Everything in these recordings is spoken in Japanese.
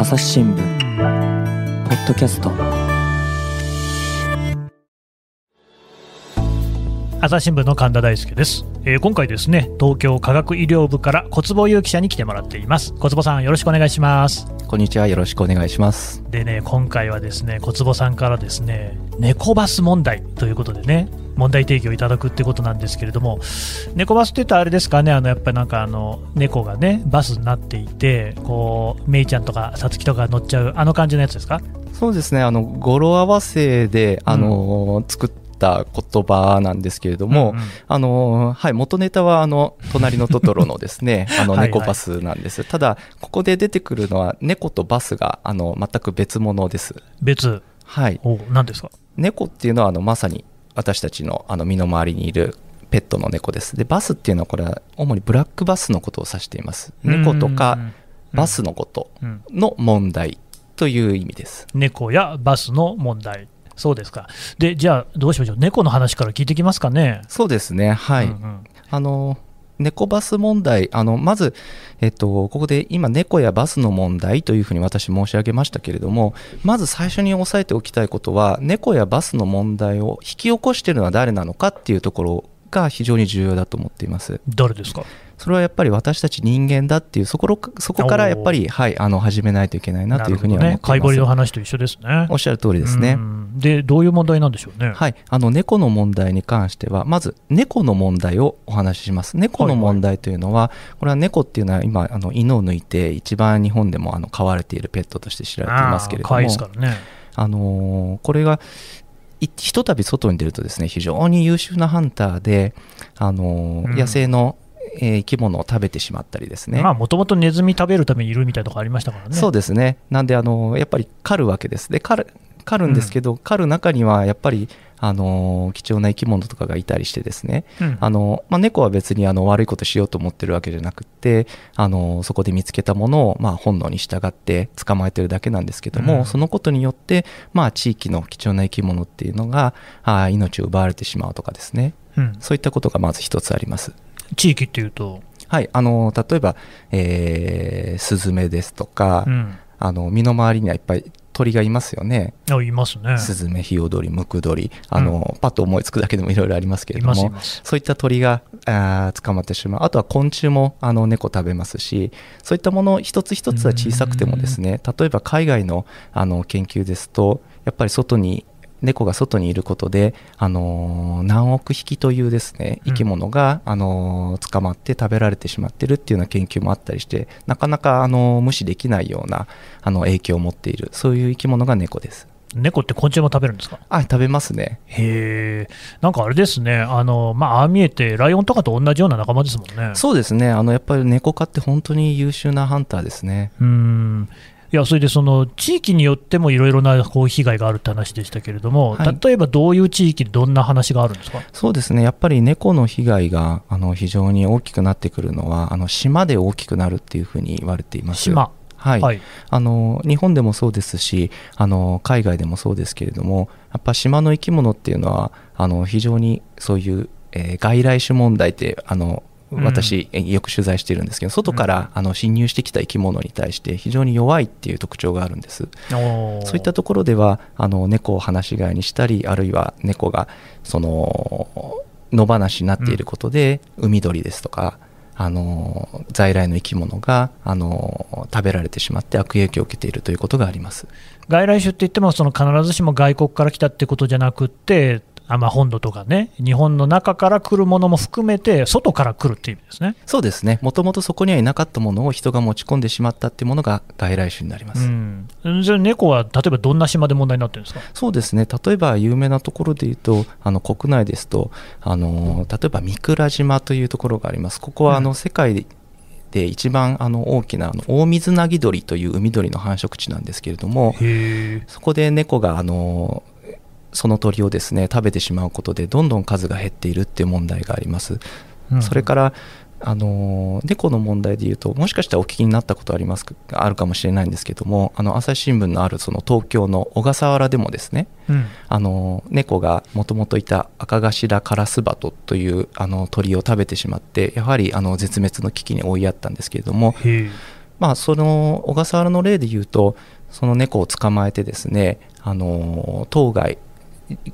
朝日新聞ポッドキャスト朝日新聞の神田大輔です、えー今回ですね東京科学医療部から小坪優記者に来てもらっています小坪さんよろしくお願いしますこんにちは。よろしくお願いします。でね今回はですね小坪さんからですね猫バス問題ということでね問題提起をいただくってことなんですけれども猫バスって言ったらあれですかねあのやっぱりなんかあの猫がねバスになっていてこうメイちゃんとかさつきとか乗っちゃうあの感じのやつですか？そうですね。あの、語呂合わせで、あの、作った言葉なんですけれども、うんうんあの、はい、元ネタは、あの、隣のトトロのですね、あの、はいはい猫バスなんです。ただ、ここで出てくるのは、猫とバスが、あの、全く別物です。別はい。お何ですか？猫っていうのは、あの、まさに私たちの、あの、身の回りにいる、ペットの猫です。で、バスっていうのは、これは、主にブラックバスのことを指しています。猫とかうんバスのことうんの問題という意味です。猫やバスの問題そうですかでじゃあどうしましょう？猫の話から聞いていきますかね？そうですね。はい。うんうんあの、猫バス問題、あの、まず、えっと、ここで今、猫やバスの問題というふうに私申し上げましたけれども、まず最初に押さえておきたいことは、猫やバスの問題を引き起こしているのは誰なのかっていうところが非常に重要だと思っています。誰ですか？それはやっぱり私たち人間だっていう、そころそこからやっぱり、はい、あの、始めないといけないなというふうには思っています。ね貝掘りの話と一緒ですね。おっしゃる通りですね。うん。でどういう問題なんでしょうね？はい、あの猫の問題に関しては、まず猫の問題をお話しします。猫の問題というのは、これは猫っていうのは今、あの犬を抜いて、一番日本でもあの飼われているペットとして知られていますけれども、あね。あのーこれがいひとたび外に出るとですね非常に優秀なハンターで、あのーうん。野生の、えー生き物を食べてしまったりですね、まあもともとネズミ食べるためにいるみたいなとこありましたからね。そうですね。なんで、あのーやっぱり狩るわけです。で狩る狩るんですけど、狩る中にはやっぱり、あのー貴重な生き物とかがいたりしてですね。うん。あの、まあ、猫は別にあの悪いことしようと思ってるわけじゃなくてあのそこで見つけたものを、まあ、本能に従って捕まえてるだけなんですけども、うん。そのことによって、まあ、地域の貴重な生き物っていうのがあ命を奪われてしまうとかですね。うん。そういったことがまず一つあります。地域っていうと、はい、あの例えば、えースズメですとか、うん、あの身の回りにはいっぱい鳥がいますよね。あいますね。スズメ、ヒヨドリ、ムクドリ、あの、パッと思いつくだけでもいろいろありますけれいども、そういった鳥があー捕まってしまう。あとは昆虫もあの猫食べますし、そういったもの一つ一つは小さくてもですね、例えば海外のあの研究ですと、やっぱり外に、猫が外にいることで、あのー何億匹というですねうん。生き物が、あのー捕まって食べられてしまってるっていうような研究もあったりしてなかなか、あのー無視できないようなあの影響を持っているそういう生き物が猫です。猫って昆虫も食べるんですか？あ食べますね。へえなんかあれですね。あのまあああ見えてライオンとかと同じような仲間ですもんね。そうですね。あのやっぱり猫科って本当に優秀なハンターですね。うーんいやそれでその地域によってもいろいろなこう被害があるって話でしたけれども、はい。例えばどういう地域でどんな話があるんですか、そうですね。やっぱり猫の被害があの非常に大きくなってくるのはあの島で大きくなるっていうふうに言われています。島、はい、はい、あの日本でもそうですしあの海外でもそうですけれどもやっぱ島の生き物っていうのはあの非常にそういう、えー外来種問題ってあのうん私、えよく取材しているんですけど外から、あの侵入してきた生き物に対して非常に弱いっていう特徴があるんです。そういったところではあの猫を放し飼いにしたりあるいは猫がその野放しになっていることで、海鳥ですとかあの在来の生き物があの食べられてしまって悪影響を受けているということがあります。外来種って言ってもその必ずしも外国から来たってことじゃなくってあまあ本土とかね日本の中から来るものも含めて外から来るっていう意味ですね。そうですね。もともとそこにはいなかったものを人が持ち込んでしまったっていうものが外来種になります。うん、じゃあ猫は例えばどんな島で問題になってるんですか？そうですね。例えば有名なところで言うとあの国内ですとあの例えば三倉島というところがあります。ここはあの、うん世界で一番あの大きなあのオオミズナギドリという海鳥の繁殖地なんですけれどもそこで猫があのその鳥をですね食べてしまうことでどんどん数が減っているっていう問題があります。それからあの猫の問題でいうともしかしたらお聞きになったことありますかあるかもしれないんですけどもあの朝日新聞のあるその東京の小笠原でもですねうん。あの猫がもともといたアカガシラカラスバトというあの鳥を食べてしまってやはりあの絶滅の危機に追いやったんですけれどもまあ、その小笠原の例で言うとその猫を捕まえてですねあの当該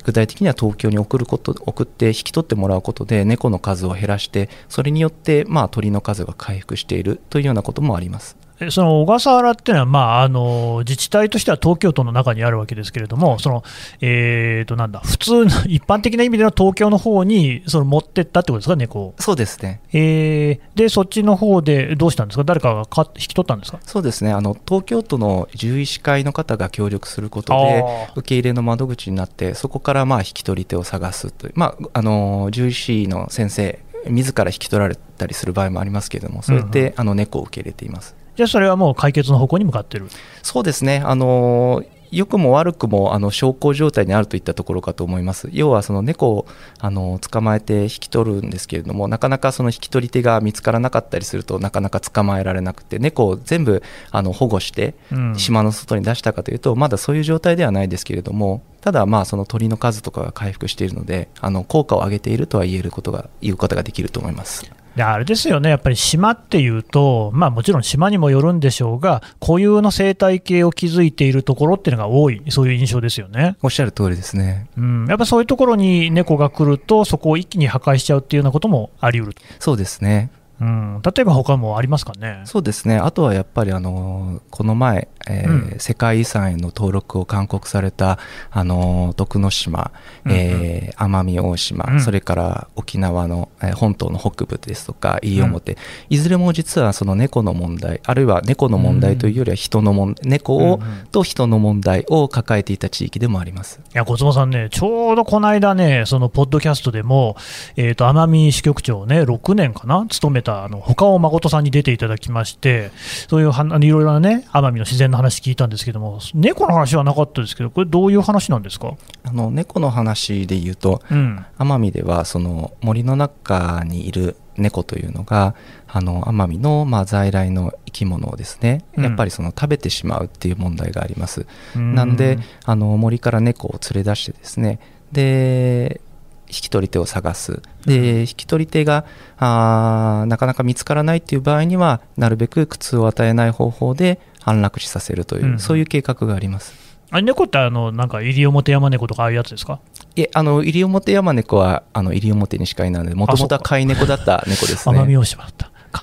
具体的には東京に送ること送って引き取ってもらうことで猫の数を減らしてそれによって、まあ、鳥の数が回復しているというようなこともあります。その小笠原っていうのは、まあ、あの自治体としては東京都の中にあるわけですけれども、そのえー、となんだ普通の一般的な意味での東京の方にその持ってったってことですか、猫そうですね、えー、でそっちの方でどうしたんですか、誰かがか引き取ったんですか？そうですね。あの、東京都の獣医師会の方が協力することで、受け入れの窓口になって、そこからまあ引き取り手を探すという、まあ、あの獣医師の先生、自ら引き取られたりする場合もありますけれども、そうやって、うんうん、あの猫を受け入れています。じゃあそれはもう解決の方向に向かってるそうですね、あの良くも悪くもあの小康状態にあるといったところかと思います。要はその猫をあの捕まえて引き取るんですけれども、なかなかその引き取り手が見つからなかったりするとなかなか捕まえられなくて、猫を全部あの保護して島の外に出したかというと、まだそういう状態ではないですけれども、ただまあその鳥の数とかが回復しているので、あの効果を上げているとは言えることが言うことができると思います。であれですよね、やっぱり島っていうと、まあ、もちろん島にもよるんでしょうが、固有の生態系を築いているところっていうのが多い、そういう印象ですよね。おっしゃる通りですね、うん、やっぱそういうところに猫が来ると、そこを一気に破壊しちゃうっていうようなこともあり得るそうですね。うん、例えば他もありますかね？そうですね、あとはやっぱりあのこの前、えーうん、世界遺産への登録を勧告されたあの徳之島、うんうん、えー、奄美大島、うん、それから沖縄の、えー、本島の北部ですとか西表、うん、いずれも実はその猫の問題あるいは猫の問題というよりは人のもん、猫を、と人の問題を抱えていた地域でもあります。いや小坪さんね、ちょうどこの間ね、そのポッドキャストでも、えーと、奄美支局長ね、6年かな、務めたあの他尾誠さんに出ていただきまして、そういうはいろいろなね、奄美の自然の話聞いたんですけども、猫の話はなかったですけど、これ、どういう話なんですか？あの猫の話で言うと、うん、奄美ではその森の中にいる猫というのがあの奄美のまあ在来の生き物をですね、やっぱりその食べてしまうっていう問題があります。うん、なんであの森から猫を連れ出してですね。で引き取り手を探す。で引き取り手があなかなか見つからないっていう場合にはなるべく苦痛を与えない方法で安楽死させるという、うん、そういう計画があります。あ猫ってあのなんか西表山猫とかああいうやつですか？いえあの西表山猫はあの西表にしかいないのでもともとは飼い猫だった猫ですね。奄美大島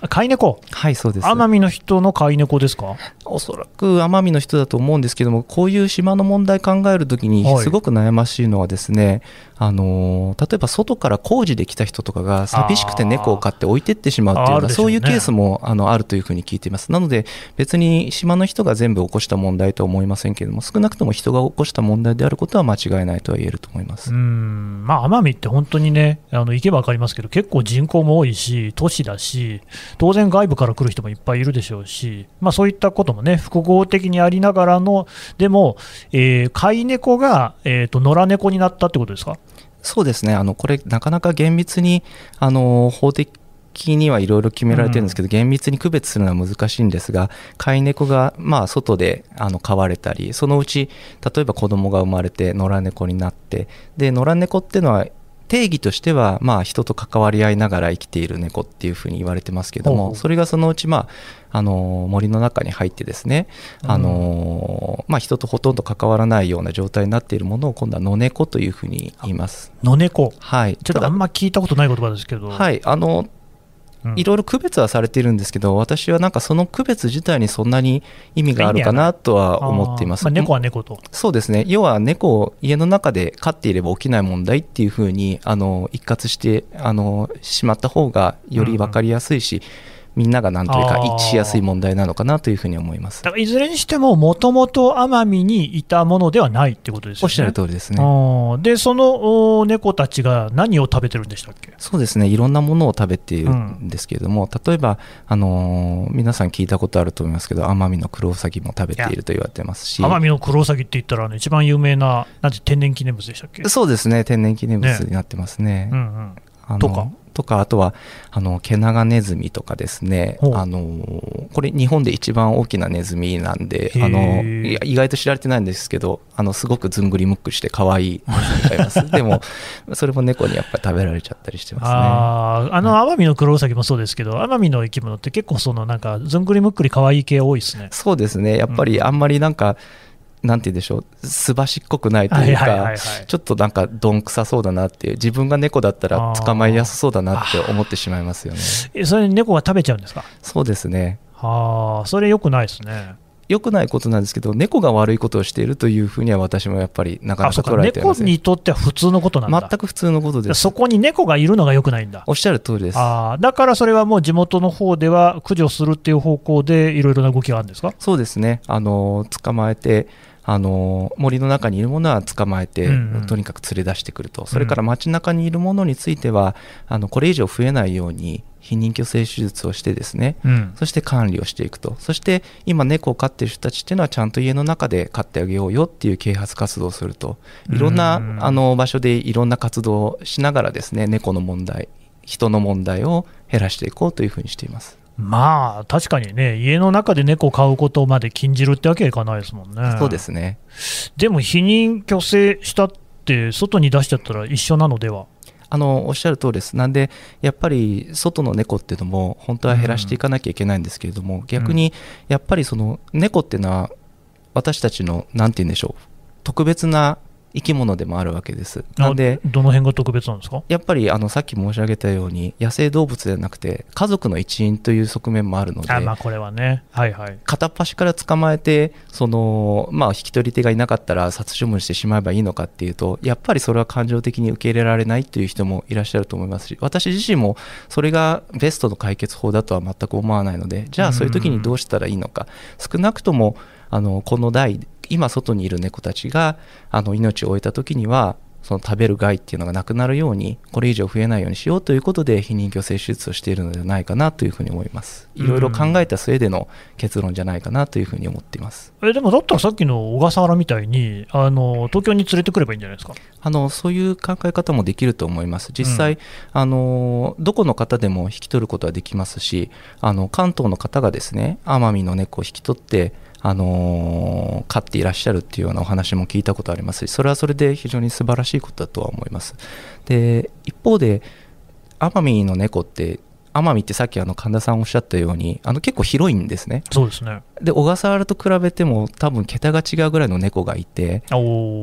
飼い猫？はいそうです。奄美の人の飼い猫ですか？おそらく奄美の人だと思うんですけどもこういう島の問題考えるときにすごく悩ましいのはですね、はいあの例えば外から工事で来た人とかが寂しくて猫を飼って置いてってしまうっていうような、ね、そういうケースもあのあるというふうに聞いています。なので別に島の人が全部起こした問題とは思いませんけれども少なくとも人が起こした問題であることは間違いないとは言えると思います。うん。まあ奄美って本当にねあの行けば分かりますけど結構人口も多いし都市だし当然外部から来る人もいっぱいいるでしょうし、まあ、そういったこともね複合的にありながらのでも、えー、飼い猫が、えーと野良猫になったってことですか？そうですね。あのこれなかなか厳密にあの法的にはいろいろ決められてるんですけど、うん、厳密に区別するのは難しいんですが飼い猫がまあ外であの飼われたりそのうち例えば子供が生まれて野良猫になってで野良猫っていうのは定義としては、まあ、人と関わり合いながら生きている猫っていうふうに言われてますけども、それがそのうち、まあ、あの森の中に入ってですね、あのまあ、人とほとんど関わらないような状態になっているものを今度は野猫というふうに言います。野猫。はい。ちょっとあんま聞いたことない言葉ですけど。はい。あのいろいろ区別はされているんですけど、私はなんかその区別自体にそんなに意味があるかなとは思っています。まあ、猫は猫と。そうですね。要は猫を家の中で飼っていれば起きない問題っていうふうに、あの、一括してあのしまった方がより分かりやすいし、うんみんながなんというか一致しやすい問題なのかなというふうに思います。だからいずれにしても、もともと奄美にいたものではないってことですよね。おっしゃる通りですね。で、その猫たちが何を食べてるんでしたっけ？そうですね、いろんなものを食べているんですけれども、うん、例えば、あのー、皆さん聞いたことあると思いますけど、奄美のクロウサギも食べていると言われてますし、奄美のクロウサギって言ったら、ね、一番有名な、なんて天然記念物でしたっけ？そうですね、天然記念物になってますね。ねうんうん、とか？とかあとはあのケナガネズミとかですね。あのこれ日本で一番大きなネズミなんであの意外と知られてないんですけどあのすごくずんぐりむっくりして可愛いネます。でもそれも猫にやっぱり食べられちゃったりしてますね。あーあの奄美のクロウサギもそうですけど、奄美の生き物って結構、そのなんか、ずんぐりむっくり可愛い系多いですね。そうですね。やっぱりあんまりなんか、なんて言うんでしょう。すばしっこくないというか、ちょっとなんかどんくさそうだなっていう自分が猫だったら捕まえやすそうだなって思ってしまいますよね。えそれ、猫が食べちゃうんですか？そうですね。はあ、それ良くないですね。良くないことなんですけど猫が悪いことをしているというふうには私もやっぱりなかなか、か。捉えていません。猫にとっては普通のことなんだ。全く普通のことです。そこに猫がいるのが良くないんだ。おっしゃる通りです。あー。だからそれはもう地元の方では駆除するっていう方向でいろいろな動きがあるんですか？そうですね。あの捕まえてあの森の中にいるものは捕まえて、うんうん。とにかく連れ出してくると。それから街中にいるものについてはあのこれ以上増えないように避妊去勢手術をしてですねうん。そして管理をしていくと。そして今猫を飼っている人たちっていうのはちゃんと家の中で飼ってあげようよっていう啓発活動をすると。いろんなうん。あの場所でいろんな活動をしながらですね猫の問題人の問題を減らしていこうというふうにしています。まあ、確かにね、家の中で猫を飼うことまで禁じるってわけはいかないですもんね。そうですねでも、避妊去勢したって、外に出しちゃったら一緒なのでは？あのおっしゃる通りです。なんで、やっぱり外の猫っていうのも、本当は減らしていかなきゃいけないんですけれども、逆にやっぱりその猫っていうのは、私たちの、なんて言うんでしょう、特別な生き物でもあるわけです。なんで、あどの辺が特別なんですか？やっぱりあのさっき申し上げたように、野生動物ではなくて、家族の一員という側面もあるので、あまあ、これはね。はいはい。片っ端から捕まえてその、まあ、引き取り手がいなかったら殺処分してしまえばいいのかっていうとやっぱりそれは感情的に受け入れられないっていう人もいらっしゃると思いますし私自身もそれがベストの解決法だとは全く思わないのでじゃあそういう時にどうしたらいいのか少なくともあのこの代今外にいる猫たちがあの命を終えた時にはその食べる害っていうのがなくなるようにこれ以上増えないようにしようということで避妊去勢手術をしているのではないかなというふうに思います。いろいろ考えた末での結論じゃないかなというふうに思っています。えでもだったらさっきの小笠原みたいにあの東京に連れてくればいいんじゃないですか？あのそういう考え方もできると思います。実際、あのどこの方でも引き取ることはできますしあの関東の方がですね奄美の猫を引き取ってあの飼っていらっしゃるっていうようなお話も聞いたことありますしそれはそれで非常に素晴らしいことだとは思います。で一方で奄美の猫って奄美ってさっきあの神田さんおっしゃったようにあの結構広いんですね。そうですね。で小笠原と比べても多分桁が違うぐらいの猫がいて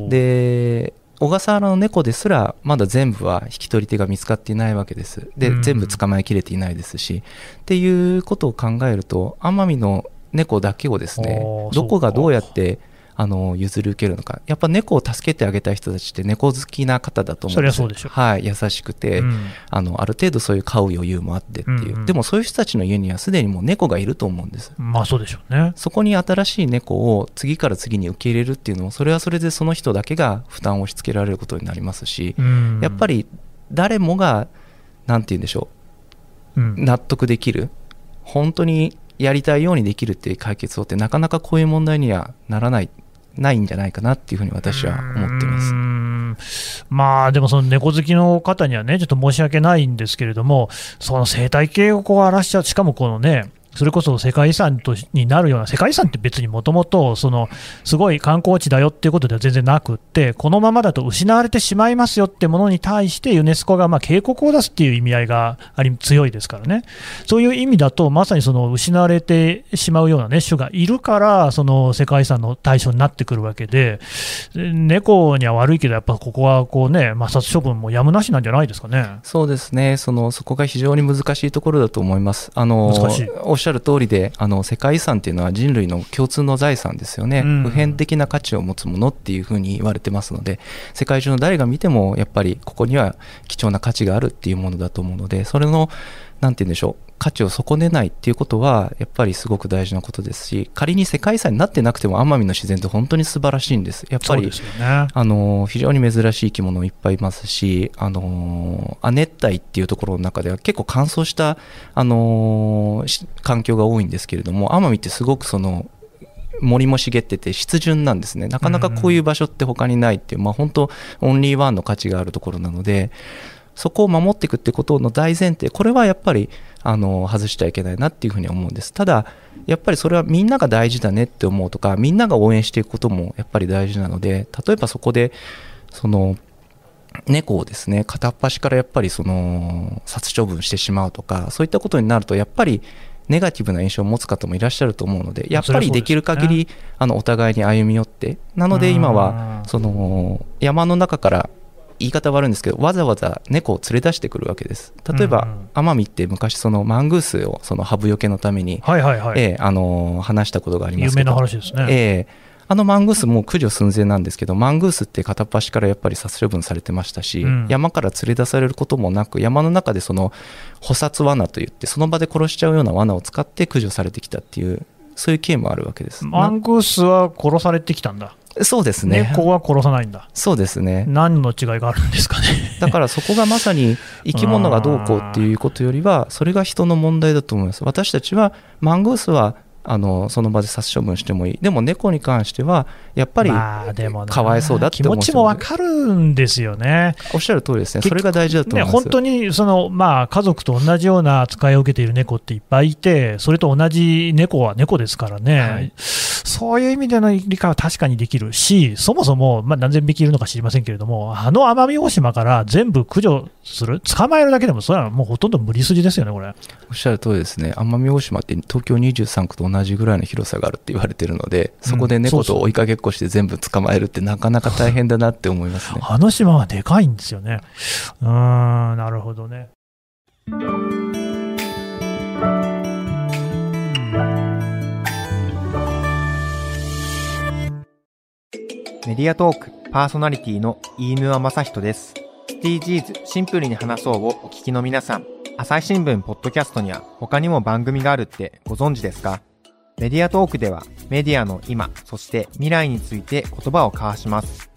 で小笠原の猫ですらまだ全部は引き取り手が見つかっていないわけです。で、うん。全部捕まえきれていないですしっていうことを考えると奄美の猫だけをですねどこがどうやってあの譲り受けるのか。やっぱ猫を助けてあげたい人たちって猫好きな方だと思うんです。そりゃそうでしょ。はい、優しくて、うん。あのある程度そういう飼う余裕もあってっていう、うんうん。でもそういう人たちの家にはすでにもう猫がいると思うんです。まあそうでしょうね。そこに新しい猫を次から次に受け入れるっていうのもそれはそれでその人だけが負担を押し付けられることになりますし、うん。やっぱり誰もが何て言うんでしょう。ん。う納得できる。本当にやりたいようにできるっていう解決法ってなかなかこういう問題にはならないないんじゃないかなっていうふうに私は思ってます。まあでも、その猫好きの方にはね、ちょっと申し訳ないんですけれども、その生態系をこう荒らしちゃう、しかもこのね、それこそ世界遺産とになるような、世界遺産って別にもともと、そのすごい観光地だよっていうことでは全然なくって、このままだと失われてしまいますよってものに対して、ユネスコがまあ警告を出すっていう意味合いがあり強いですからね、そういう意味だと、まさにその失われてしまうような、ね、種がいるから、その世界遺産の対象になってくるわけで、猫には悪いけど、やっぱここはこう、ね、抹殺処分もやむなしなんじゃないですかね。そうですねそのそこが非常に難しいところだと思います。あの難しいしゃる通りであの世界遺産っていうのは人類の共通の財産ですよね、うん。普遍的な価値を持つものっていうふうに言われてますので世界中の誰が見てもやっぱりここには貴重な価値があるっていうものだと思うのでそれのなんて言うんでしょう価値を損ねないっていうことはやっぱりすごく大事なことですし仮に世界遺産になってなくても奄美の自然って本当に素晴らしいんです。やっぱりね。あの非常に珍しい生き物いっぱいいますし、あの亜熱帯っていうところの中では結構乾燥した、あのし環境が多いんですけれども奄美ってすごくその森も茂ってて湿潤なんですね。なかなかこういう場所って他にないっていう、まあ、本当オンリーワンの価値があるところなのでそこを守っていくってことの大前提これはやっぱりあの外しちゃいけないなっていうふうに思うんです。ただやっぱりそれはみんなが大事だねって思うとかみんなが応援していくこともやっぱり大事なので例えばそこでその猫をですね片っ端からやっぱりその殺処分してしまうとかそういったことになるとやっぱりネガティブな印象を持つ方もいらっしゃると思うのでやっぱりできる限り、あのお互いに歩み寄ってなので今はその山の中から言い方悪いんですけどわざわざ猫を連れ出してくるわけです。例えば、奄美って昔そのマングースをそのハブよけのために、はいはいはい、えー、あの話したことがありますけど。有名な話ですね、えーあのマングースも駆除寸前なんですけどマングースって片っ端からやっぱり殺処分されてましたし、うん、山から連れ出されることもなく山の中でその捕殺罠といってその場で殺しちゃうような罠を使って駆除されてきたっていうそういう経緯もあるわけです。マングースは殺されてきたんだそうですね。猫は殺さないんだ。そうですね。何の違いがあるんですかね。だからそこがまさに生き物がどうこうっていうことよりはそれが人の問題だと思います。私たちはマングースはあのその場で殺処分してもいい。でも猫に関してはやっぱりかわいそうだって思う気持ちも分かるんですよね。おっしゃる通りですね。それが大事だと思います、ね、本当にその、まあ、家族と同じような扱いを受けている猫っていっぱいいてそれと同じ猫は猫ですからね、はい、そういう意味での理解は確かにできるしそもそも、まあ、何千匹いるのか知りませんけれどもあの奄美大島から全部駆除する捕まえるだけでもそれはもうほとんど無理筋ですよねこれ。おっしゃる通りですね。奄美大島って東京23区と同じぐらいの広さがあるって言われてるので、そこで猫と追いかけっこして全部捕まえるってなかなか大変だなって思いますね。あの島はでかいんですよね。うん、なるほどね。メディアトークパーソナリティの飯沼正人です。SDGs シンプルに話そうをお聞きの皆さん、朝日新聞ポッドキャストには他にも番組があるってご存知ですか？メディアトークではメディアの今、そして未来について言葉を交わします。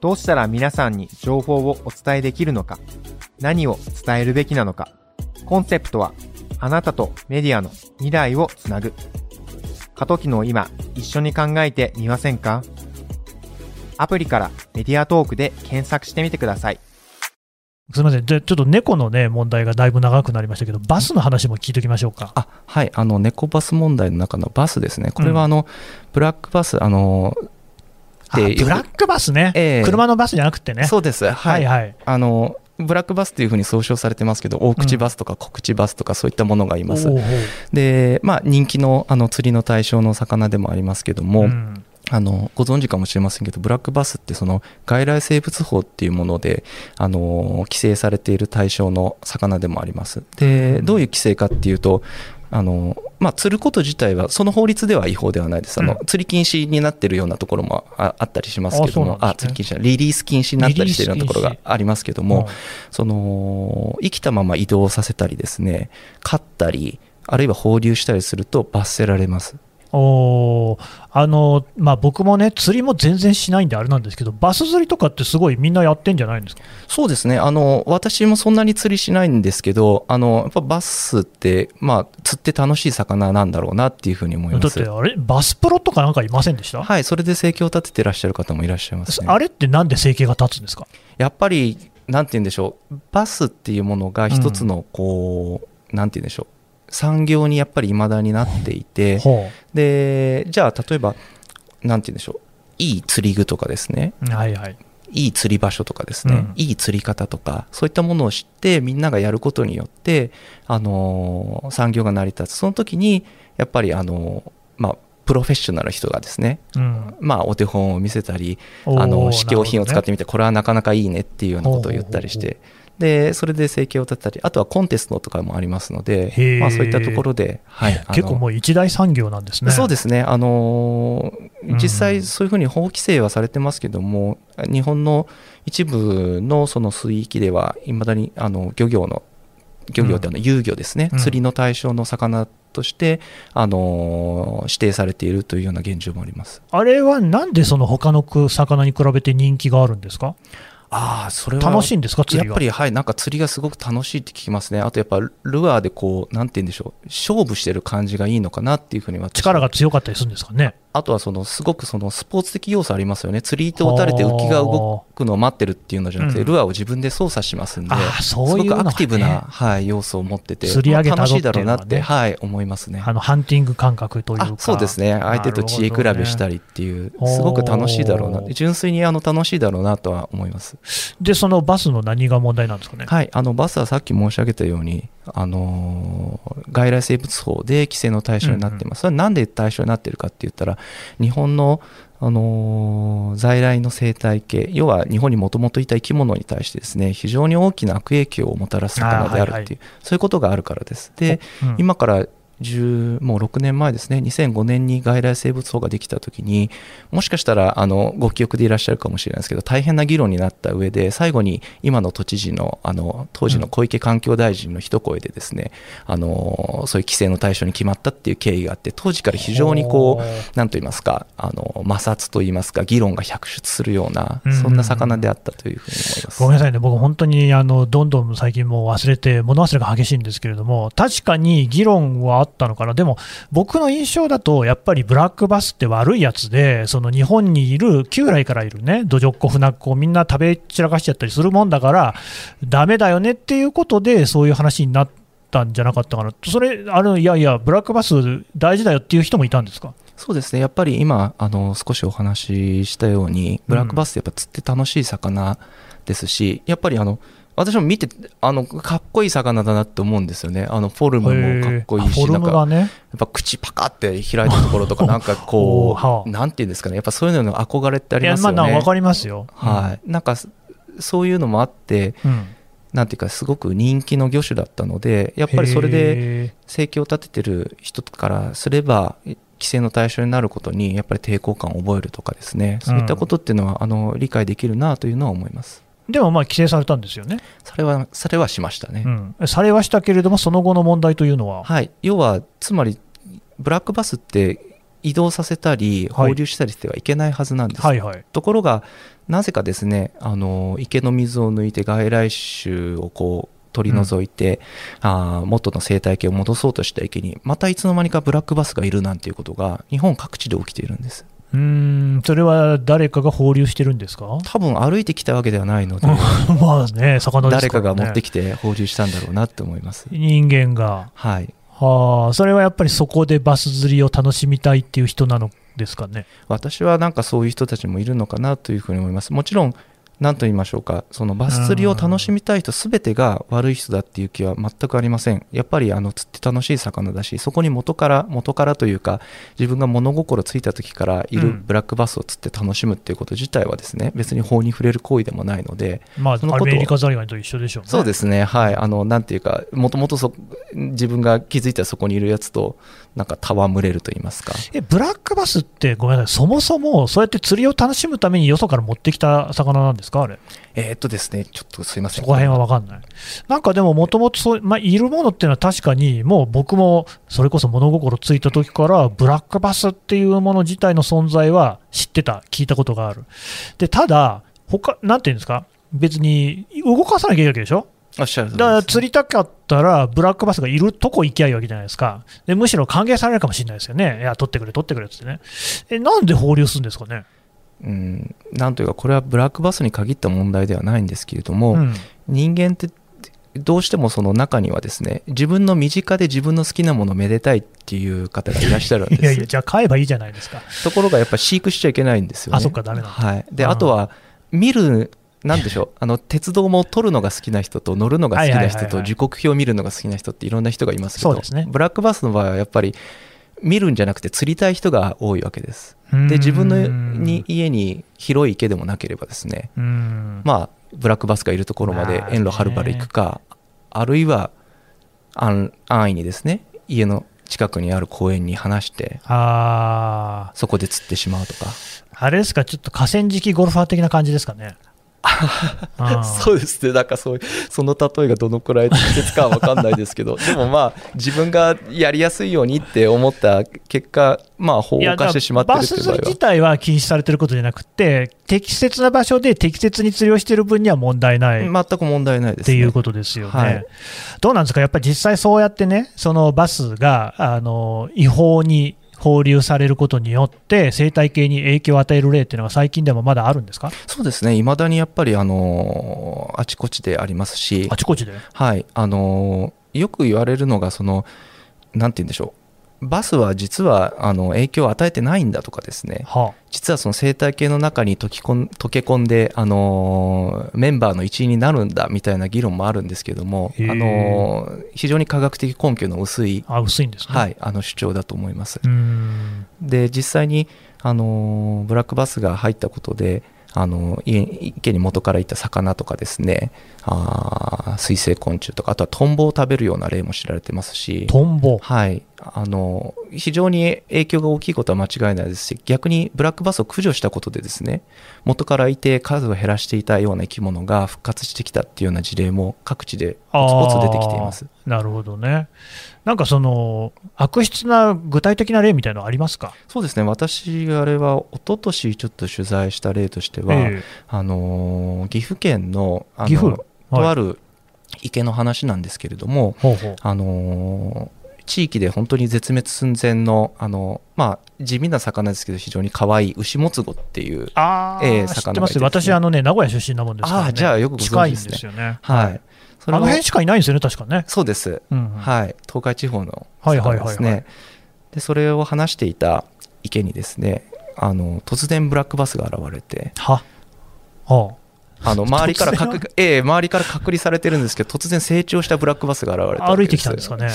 どうしたら皆さんに情報をお伝えできるのか、何を伝えるべきなのか、コンセプトはあなたとメディアの未来をつなぐ。過渡期の今、一緒に考えてみませんか？アプリからメディアトークで検索してみてください。すみません、じゃちょっと猫の、ね、問題がだいぶ長くなりましたけど、バスの話も聞いておきましょうか。あはい。あの、猫バス問題の中のバスですね、これはあの、うん、ブラックバス、あのブラックバスね、えー、車のバスじゃなくてね。そうです、はい、はいはい。あのブラックバスというふうに総称されてますけど、大口バスとか小口バスとかそういったものがいます。うん、で、まあ、人気のあの釣りの対象の魚でもありますけども、うんあのご存知かもしれませんけどブラックバスってその外来生物法っていうものであの規制されている対象の魚でもあります。でどういう規制かっていうとあのまあ、釣ること自体はその法律では違法ではないです、あの、うん、釣り禁止になっているようなところもあったりしますけども、あ、ね、釣り禁止リリース禁止になったりしているようなところがありますけども、その生きたまま移動させたりですね、飼ったり、あるいは放流したりすると罰せられます。おあのまあ、僕もね、釣りも全然しないんであれなんですけど、バス釣りとかってすごいみんなやってんじゃないんですか？そうですね。あの、私もそんなに釣りしないんですけど、あのやっぱバスって、まあ、釣って楽しい魚なんだろうなっていうふうに思います。だってあれ、バスプロとかなんかいませんでした？はい、それで生計を立ててらっしゃる方もいらっしゃいます、ね、あれってなんで生計が立つんですか？やっぱり、なんて言うんでしょう、バスっていうものが一つのこう、うん、なんて言うんでしょう、産業にやっぱりいまだになっていて、でじゃあ例えばなんて言うんでしょう。いい釣り具とかですね、はいはい、いい釣り場所とかですね、うん、いい釣り方とかそういったものを知ってみんながやることによって、あのー、産業が成り立つ。その時にやっぱり、あのー、まあ、プロフェッショナルな人がですね、うん、まあ、お手本を見せたりあの試供品を使ってみて、これはなかなかいいねっていうようなことを言ったりして。でそれで生計を立てたりあとはコンテストとかもありますので、まあ、そういったところで、はい、結構もう一大産業なんですね。そうですね、あの実際そういうふうに法規制はされてますけども、うん、日本の一部のその水域ではいまだにあの漁業の漁業ってあの遊漁ですね、うん、釣りの対象の魚として、あの指定されているというような現状もあります。あれはなんでその他の魚に比べて人気があるんですか？ああ、それは楽しいんですか、釣りやっぱり、はい、なんか釣りがすごく楽しいって聞きますね、あとやっぱルアーでこう、なんて言うんでしょう、勝負してる感じがいいのかなっていうふうには。力が強かったりするんですかね？あとはそのすごくそのスポーツ的要素ありますよね、釣り糸を打たれて浮きが動くのを待ってるっていうのじゃなくて、うん。ルアーを自分で操作しますんで、すごくアクティブな、はい、要素を持ってて、釣り上げ楽しいだろうなって、はい、思いますね。あのハンティング感覚というそうですね、相手と知恵比べしたりっていう、すごく楽しいだろうな純粋にあの楽しいだろうなとは思います。でそのバスの何が問題なんですかね？はい、あのバスはさっき申し上げたように、あのー外来生物法で規制の対象になっています、それはなんで対象になっているかって言ったら、日本の、あのー在来の生態系、要は日本にもともといた生き物に対してですね、非常に大きな悪影響をもたらす魚であるっていう、はいはい。そういうことがあるからです。で、うん。今から10もう6年前ですね、2005年に外来生物法ができたときに、もしかしたらあのご記憶でいらっしゃるかもしれないですけど、大変な議論になった上で、最後に今の都知事のあの当時の小池環境大臣の一声で、ですね、あのそういう規制の対象に決まったっていう経緯があって、当時から非常にこう、なんと言いますか、あの摩擦と言いますか、議論が百出するようなうん、そんな魚であったというふうに思います。ごめんなさいね、僕、本当にあのどんどん最近もう忘れて、物忘れが激しいんですけれども、確かに議論はあったのかな、でも僕の印象だと、やっぱりブラックバスって悪いやつで、その日本にいる、旧来からいるね、ドジョッコ、フナッコみんな食べ散らかしちゃったりするもんだから、だめだよねっていうことで、そういう話になったんじゃなかったかな、それ、あのいやいや、ブラックバス大事だよっていう人もいたんですか？そうですね、やっぱり今、あの少しお話ししたように、ブラックバスってやっぱ釣って楽しい魚ですし、やっぱりあの私も見てあの、かっこいい魚だなって思うんですよね、あのフォルムもかっこいいし、なんかやっぱ口パカって開いたところとか、なんかおこう、なんていうんですかね、やっぱそういうのの憧れってありますよね。まあ、なわかりますよ。はい、なんかそういうのもあって、うん。なんていうか、すごく人気の魚種だったので、やっぱりそれでへ生計を立ててる人からすれば、規制の対象になることにやっぱり抵抗感を覚えるとかですね、そういったことっていうのは、あの理解できるなというのは思います。ーでもまあ規制されたんですよね。それは、それはしましたね。うん、されはしたけれども、その後の問題というのは、はい、要は、つまり、ブラックバスって移動させたり、はい放流したりしてはいけないはずなんです。はいはい、ところが、なぜかですね、あの池の水を抜いて外来種をこう取り除いて、あー元の生態系を戻そうとした池に、またいつの間にかブラックバスがいるなんていうことが、日本各地で起きているんです。うーん、それは誰かが放流してるんですか？多分歩いてきたわけではないので、まあね、魚です誰か、が持ってきて放流したんだろうなって思います。人間が、はい。はあ、それはやっぱりそこでバス釣りを楽しみたいっていう人なのですかね？私はなんかそういう人たちもいるのかなというふうに思います。もちろん、何と言いましょうか、そのバス釣りを楽しみたい人すべてが悪い人だっていう気は全くありません。やっぱりあの釣って楽しい魚だし、そこに元から、元からというか、自分が物心ついた時からいうるんブラックバスを釣って楽しむっていうこと自体はですね、別に法に触れる行為でもないので、まあ、そのことをアメリカザリガニと一緒でしょうね。そうですね、はい、あの、なんていうか、もともとそ自分が気づいたらそこにいるやつと、なんか戯れると言いますか。えブラックバスって、ごめんなさい、そもそもそうやって釣りを楽しむためによそから持ってきた魚なんですか、あれ？えーっとですね、ちょっとすいません。そこら辺は分かんない。なんかでも、もともとそう、まあ、いるものっていうのは確かに、もう僕もそれこそ物心ついた時から、ブラックバスっていうもの自体の存在は知ってた、聞いたことがある。で、ただ、他なんていうんですか、別に動かさなきゃいけないわけでしょ？おっしゃるだから釣りたかったら、ブラックバスがいるとこ行きゃいいわけじゃないですか。でむしろ歓迎されるかもしれないですよね。いや、取ってくれ、取ってくれってね。え、なんで放流するんですかね？うん、なんというか、これはブラックバスに限った問題ではないんですけれども、うん、人間ってどうしてもその中にはですね、自分の身近で自分の好きなものをめでたいっていう方がいらっしゃるんです。いやいや、じゃあ買えばいいじゃないですか。ところがやっぱ飼育しちゃいけないんですよね。あそっかダメなんだはい。で、あとは、見る、なんでしょう、あの、鉄道も撮るのが好きな人と乗るのが好きな人と時刻表を見るのが好きな人っていろんな人がいますけど、そうですね。ブラックバスの場合はやっぱり、見るんじゃなくて釣りたい人が多いわけです。で、自分のに家に広い池でもなければですね、うん。まあ、ブラックバスがいるところまで遠路はるばる行くか、あるいは安安易にですね家の近くにある公園に放してあそこで釣ってしまうとか、ーあれですか、ちょっと河川敷ゴルファー的な感じですかね。そうですね。なんかそういうその例えがどのくらい適切かは分かんないですけど でもまあ自分がやりやすいようにって思った結果まあ法を犯してしまってるバスっていう場合は。釣り自体は禁止されてることじゃなくて、適切な場所で適切に釣りをしている分には問題ない。全く問題ないです、ね、っていうことですよね。はい。どうなんですか、やっぱり実際そうやってね、そのバスがあの違法に放流されることによって、生態系に影響を与える例っていうのが最近でもまだあるんですか、そうですね、いまだにやっぱり、あのあちこちでありますし。あ、ちこちで？はい、あのよく言われるのが、その、なんて言うんでしょう、バスは実はあの影響を与えてないんだとかですね、は実はその生態系の中に溶き込ん溶け込んで、あのメンバーの一員になるんだみたいな議論もあるんですけども、あの非常に科学的根拠の薄い、あ、あ薄いんですね。はい、あの主張だと思います。で実際に、あのブラックバスが入ったことで、あの家池に元からいた魚とかですねあー水生昆虫とかあとはトンボを食べるような例も知られてますしトンボ。はい、あの非常に影響が大きいことは間違いないですし逆にブラックバスを駆除したことでですね元からいて数を減らしていたような生き物が復活してきたっていうような事例も各地でポツポツ出てきています。なるほどね。なんかその、悪質な具体的な例みたいなのありますか？そうですね。私あれは一昨年ちょっと取材した例としては、えあのー岐阜県のあの岐阜？はい。とある池の話なんですけれども、えほうほう。あのー地域で本当に絶滅寸前のあの、まあ、地味な魚ですけど非常に可愛い牛もつごっていう、ああ、ええ知ってます。よ。魚がいてね。私、あのね、名古屋出身なもんですから、ね。ああじゃあよくご近いんで存知ですね。すよね。はい、それもあの辺しかいないんですよね、確かね。そうです、うんうん。はい、東海地方のはいはいはいはい。魚ですね。でそれを話していた池にですねあの突然ブラックバスが現れては？はあ。の 周りから隔ええ周りから隔離されてるんですけど突然成長したブラックバスが現れたあ、わけ歩いてきたんですかね。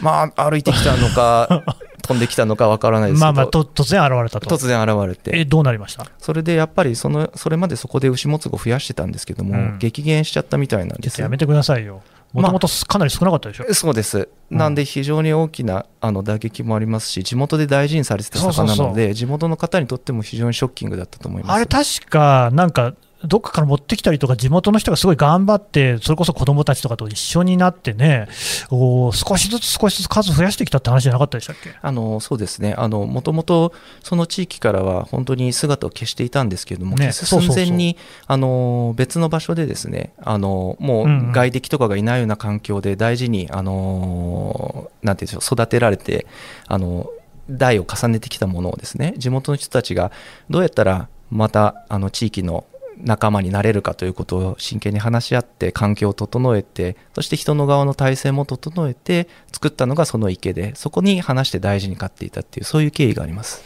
まあ歩いてきたのか 飛んできたのかわからないですけど、まあまあ、と突然現れたと。突然現れえ、てどうなりました？それでやっぱりそのそれまでそこで牛もつご増やしてたんですけども、うん。激減しちゃったみたいなんです。やめてくださいよ。もともとかなり少なかったでしょ？そうです、うん。なんで非常に大きなあの打撃もありますし、地元で大事にされてたそうそうそう。魚なので、地元の方にとっても非常にショッキングだったと思います。あれ、確か、なんか、どっかから持ってきたりとか、地元の人がすごい頑張って、それこそ子供たちとかと一緒になってね、お少しずつ少しずつ数増やしてきたって話じゃなかったでしたっけ？あのそうですね、もともとその地域からは本当に姿を消していたんですけれども、ね消す寸前にあの別の場所でですねあのもう外敵とかがいないような環境で大事に、あのなんていうんでしょう育てられてあの代を重ねてきたものをですね地元の人たちがどうやったらまたあの地域の仲間になれるかということを真剣に話し合って環境を整えてそして人の側の体制も整えて作ったのがその池でそこに話して大事に飼っていたっていうそういう経緯があります。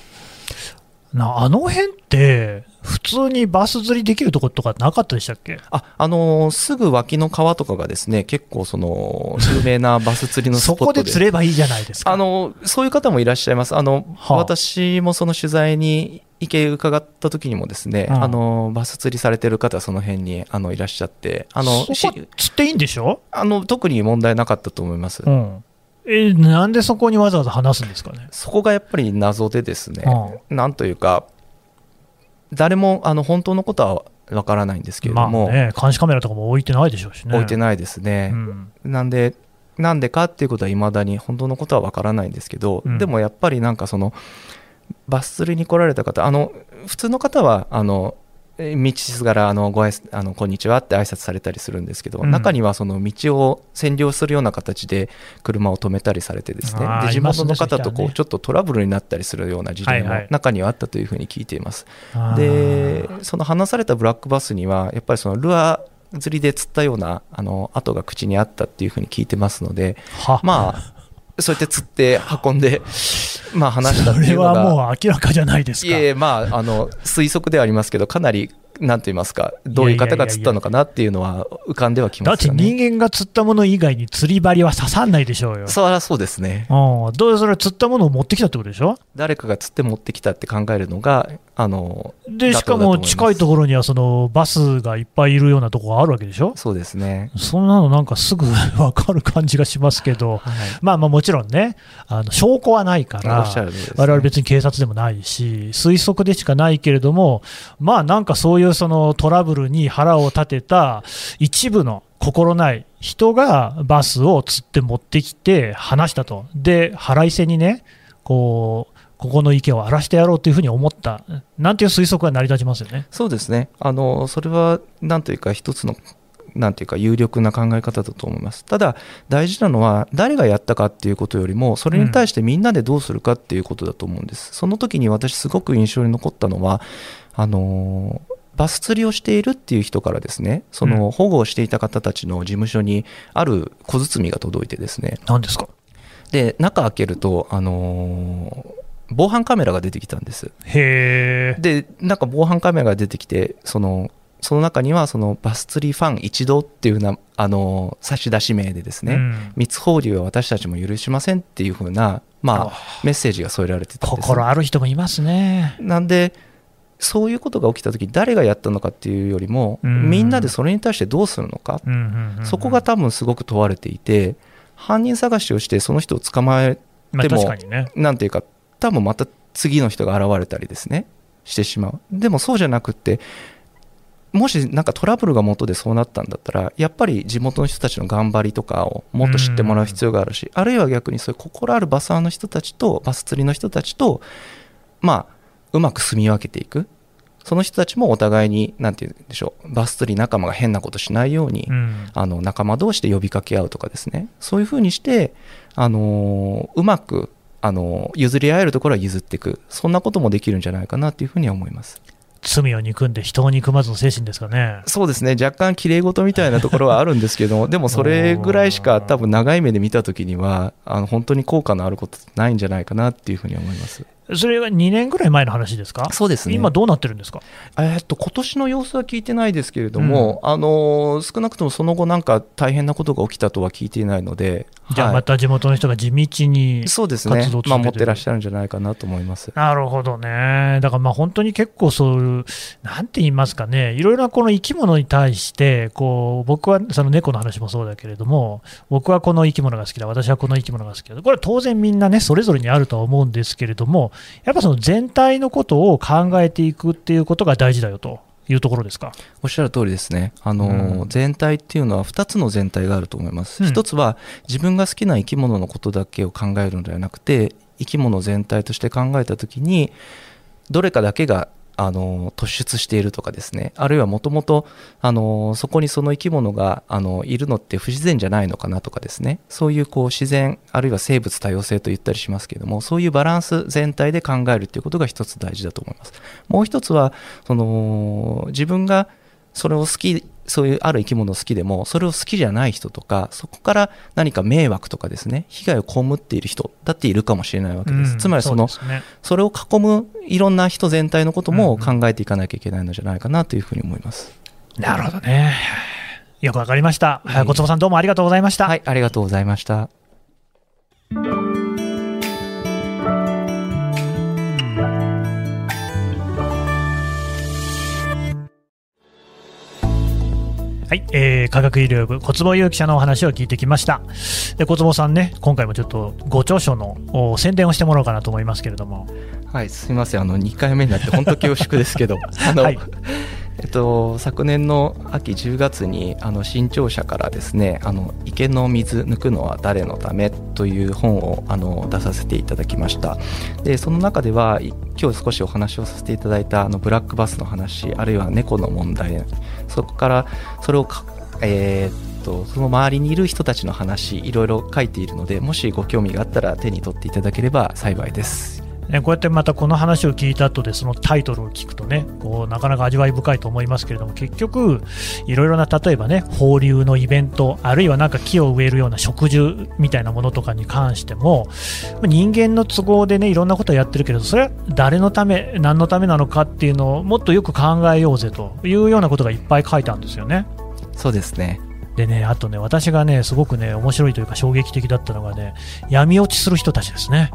なあの辺って、普通にバス釣りできるところとかなかったでしたっけ？ああのーすぐ脇の川とかがですね結構その有名なバス釣りのスそこポットで。で釣ればいいじゃないですか。あのそういう方もいらっしゃいます。あの、はあ。私もその取材に池伺った時にもですね、うん。あのバス釣りされてる方その辺にあのいらっしゃってあのそこし釣っていいんでしょ、あの特に問題なかったと思います、うん、えなんでそこにわざわざ話すんですかね？そこがやっぱり謎でですね、うなんというか誰もあの本当のことはわからないんですけれまあども、ね、監視カメラとかも置いてないでしょうしね。置いてないですね、うん。なんでなんでかっていうことはいまだに本当のことはわからないんですけど、うん。でもやっぱりなんかそのバス釣りに来られた方あの普通の方はあのえ道すがらあのご挨拶あのこんにちはって挨拶されたりするんですけど、うん。中にはその道を占領するような形で車を止めたりされてですね。で地元の方とこうちょっとトラブルになったりするような事例もはいはい。中にはあったというふうに聞いています。あー。でその話されたブラックバスにはやっぱりそのルアー釣りで釣ったようなあの跡が口にあったっていうふうに聞いてますのでは。まあそうやって釣って運んでまあ話したってそれいうのがはもう明らかじゃないですか。いえまああの推測ではありますけどかなりなんと言いますかどういう方が釣ったのかなっていうのは浮かんではきだってますよね。人間が釣ったもの以外に釣り針は刺さんないでしょうよ。そりゃそうですね。うん、どうそれは釣ったものを持ってきたってことでしょ？誰かが釣って持ってきたって考えるのがあので、しかも近いところにはそのバスがいっぱいいるようなところがあるわけでしょ？そうですね、そんなのなんかすぐ分かる感じがしますけど、はい。まあまあもちろんね、あの証拠はないからね。我々別に警察でもないし、推測でしかないけれども、まあなんかそういうそのトラブルに腹を立てた一部の心ない人がバスを釣って持ってきて話したと。で、腹いせにね、こう、ここの池を荒らしてやろうというふうに思った、なんていう推測が成り立ちますよね。そうですねあのそれはなんというか一つのなんていうか有力な考え方だと思いますただ大事なのは誰がやったかっていうことよりもそれに対してみんなでどうするかっていうことだと思うんです、その時に私すごく印象に残ったのはあのバス釣りをしているっていう人からですねその保護をしていた方たちの事務所にある小包が届いてですね。何ですか？で中開けるとあのー防犯カメラが出てきたんです。へえでなんか防犯カメラが出てきてそのその中にはそのバス釣りファン一同っていうなあの差出名でですね、うん。密放流は私たちも許しませんっていう風なまあメッセージが添えられてたんです。心ある人もいますね。なんでそういうことが起きた時誰がやったのかっていうよりも、うん。みんなでそれに対してどうするのか、そこが多分すごく問われていて犯人探しをしてその人を捕まえまあでも確かにね。なんていうか多分また次の人が現れたりですね。してしまう。でもそうじゃなくってもしなんかトラブルが元でそうなったんだったらやっぱり地元の人たちの頑張りとかをもっと知ってもらう必要があるしあるいは逆にそういう心あるバスァーの人たちとバス釣りの人たちとまあうまく住み分けていく。その人たちもお互いに何て言うんでしょう。バス釣り仲間が変なことしないように、うん。あの仲間同士で呼びかけ合うとかですね。そういうふうにして、あのーうまく、あのー譲り合えるところは譲っていく。そんなこともできるんじゃないかなというふうには思います。罪を憎んで人を憎まずの精神ですかね。そうですね。若干きれい事みたいなところはあるんですけども でもそれぐらいしか多分長い目で見た時にはあの本当に効果のあることってないんじゃないかなっていうふうに思いますそれは2年ぐらい前の話ですか？そうですね。今どうなってるんですか？えーっと今年の様子は聞いてないですけれども、あのー少なくともその後なんか大変なことが起きたとは聞いていないのでじゃあはい。また地元の人が地道に活動を続けてる。守ってらっしゃるんじゃないかなと思います。なるほどね。だからまあ本当に結構そういう、なんて言いますかね、いろいろなこの生き物に対して、こう、僕はその猫の話もそうだけれども、僕はこの生き物が好きだ、私はこの生き物が好きだ。これは当然みんなね、それぞれにあるとは思うんですけれども、やっぱその全体のことを考えていくっていうことが大事だよというところですか？おっしゃる通りですね。あのー、うん。全体っていうのは2つの全体があると思います、うん。一つは自分が好きな生き物のことだけを考えるのではなくて生き物全体として考えた時にどれかだけがあの突出しているとかですね。あるいはもともとあのそこにその生き物があのいるのって不自然じゃないのかなとかですね。そういうこう自然あるいは生物多様性と言ったりしますけれどもそういうバランス全体で考えるっていうことが一つ大事だと思います。もう一つはその自分がそれを好きそういうある生き物を好きでもそれを好きじゃない人とかそこから何か迷惑とかですね被害を被っている人だっているかもしれないわけです、うんつまりそのうですねそれを囲むいろんな人全体のことも考えていかなきゃいけないのじゃないかなというふうに思います。なるほどね。よくわかりました。はい小坪さんどうもありがとうございました。はい、ありがとうございました。はい、えー、科学医療部小坪祐記者のお話を聞いてきました。で小坪さんね今回もちょっとご著書のお宣伝をしてもらおうかなと思いますけれども。はい、すみません、あの2回目になって本当恐縮ですけど、あの、はいえっと昨年の秋10月にあの新潮社からですね、あの池の水抜くのは誰のためという本をあの出させていただきました。で、その中では今日少しお話をさせていただいたあのブラックバスの話、あるいは猫の問題、そこからそれをかえーとその周りにいる人たちの話いろいろ書いているのでもしご興味があったら手に取っていただければ幸いですね、こうやってまたこの話を聞いた後でそのタイトルを聞くとねこうなかなか味わい深いと思いますけれども結局いろいろな例えばね放流のイベントあるいはなんか木を植えるような植樹みたいなものとかに関しても人間の都合でねいろんなことをやってるけれどそれは誰のため何のためなのかっていうのをもっとよく考えようぜというようなことがいっぱい書いてあるんですよね。そうですねでね、あとね、私がね、すごくね、面白いというか衝撃的だったのがね、闇落ちする人たちですね。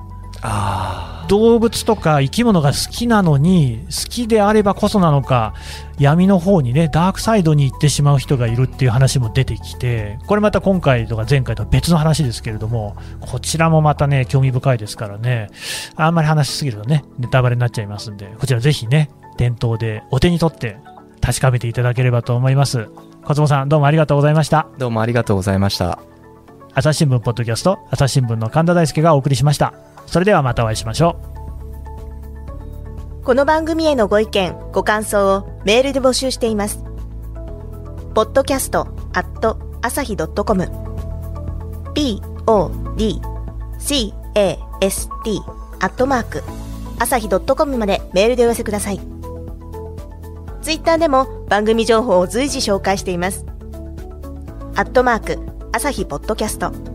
あ動物とか生き物が好きなのに好きであればこそなのか闇の方にねダークサイドに行ってしまう人がいるっていう話も出てきてこれまた今回とか前回とは別の話ですけれどもこちらもまたね興味深いですからね。あんまり話しすぎるとねネタバレになっちゃいますんでこちらぜひね店頭でお手に取って確かめていただければと思います。小坪さんどうもありがとうございました。どうもありがとうございました。朝日新聞ポッドキャスト朝日新聞の神田大輔がお送りしましたそれではまたお会いしましょうこの番組へのご意見、ご感想をメールで募集しています。ポッドキャスト at 朝日 .com podcast アットマーク朝日 .com までメールでお寄せください。ツイッターでも番組情報を随時紹介しています。アットマーク朝日ポッドキャスト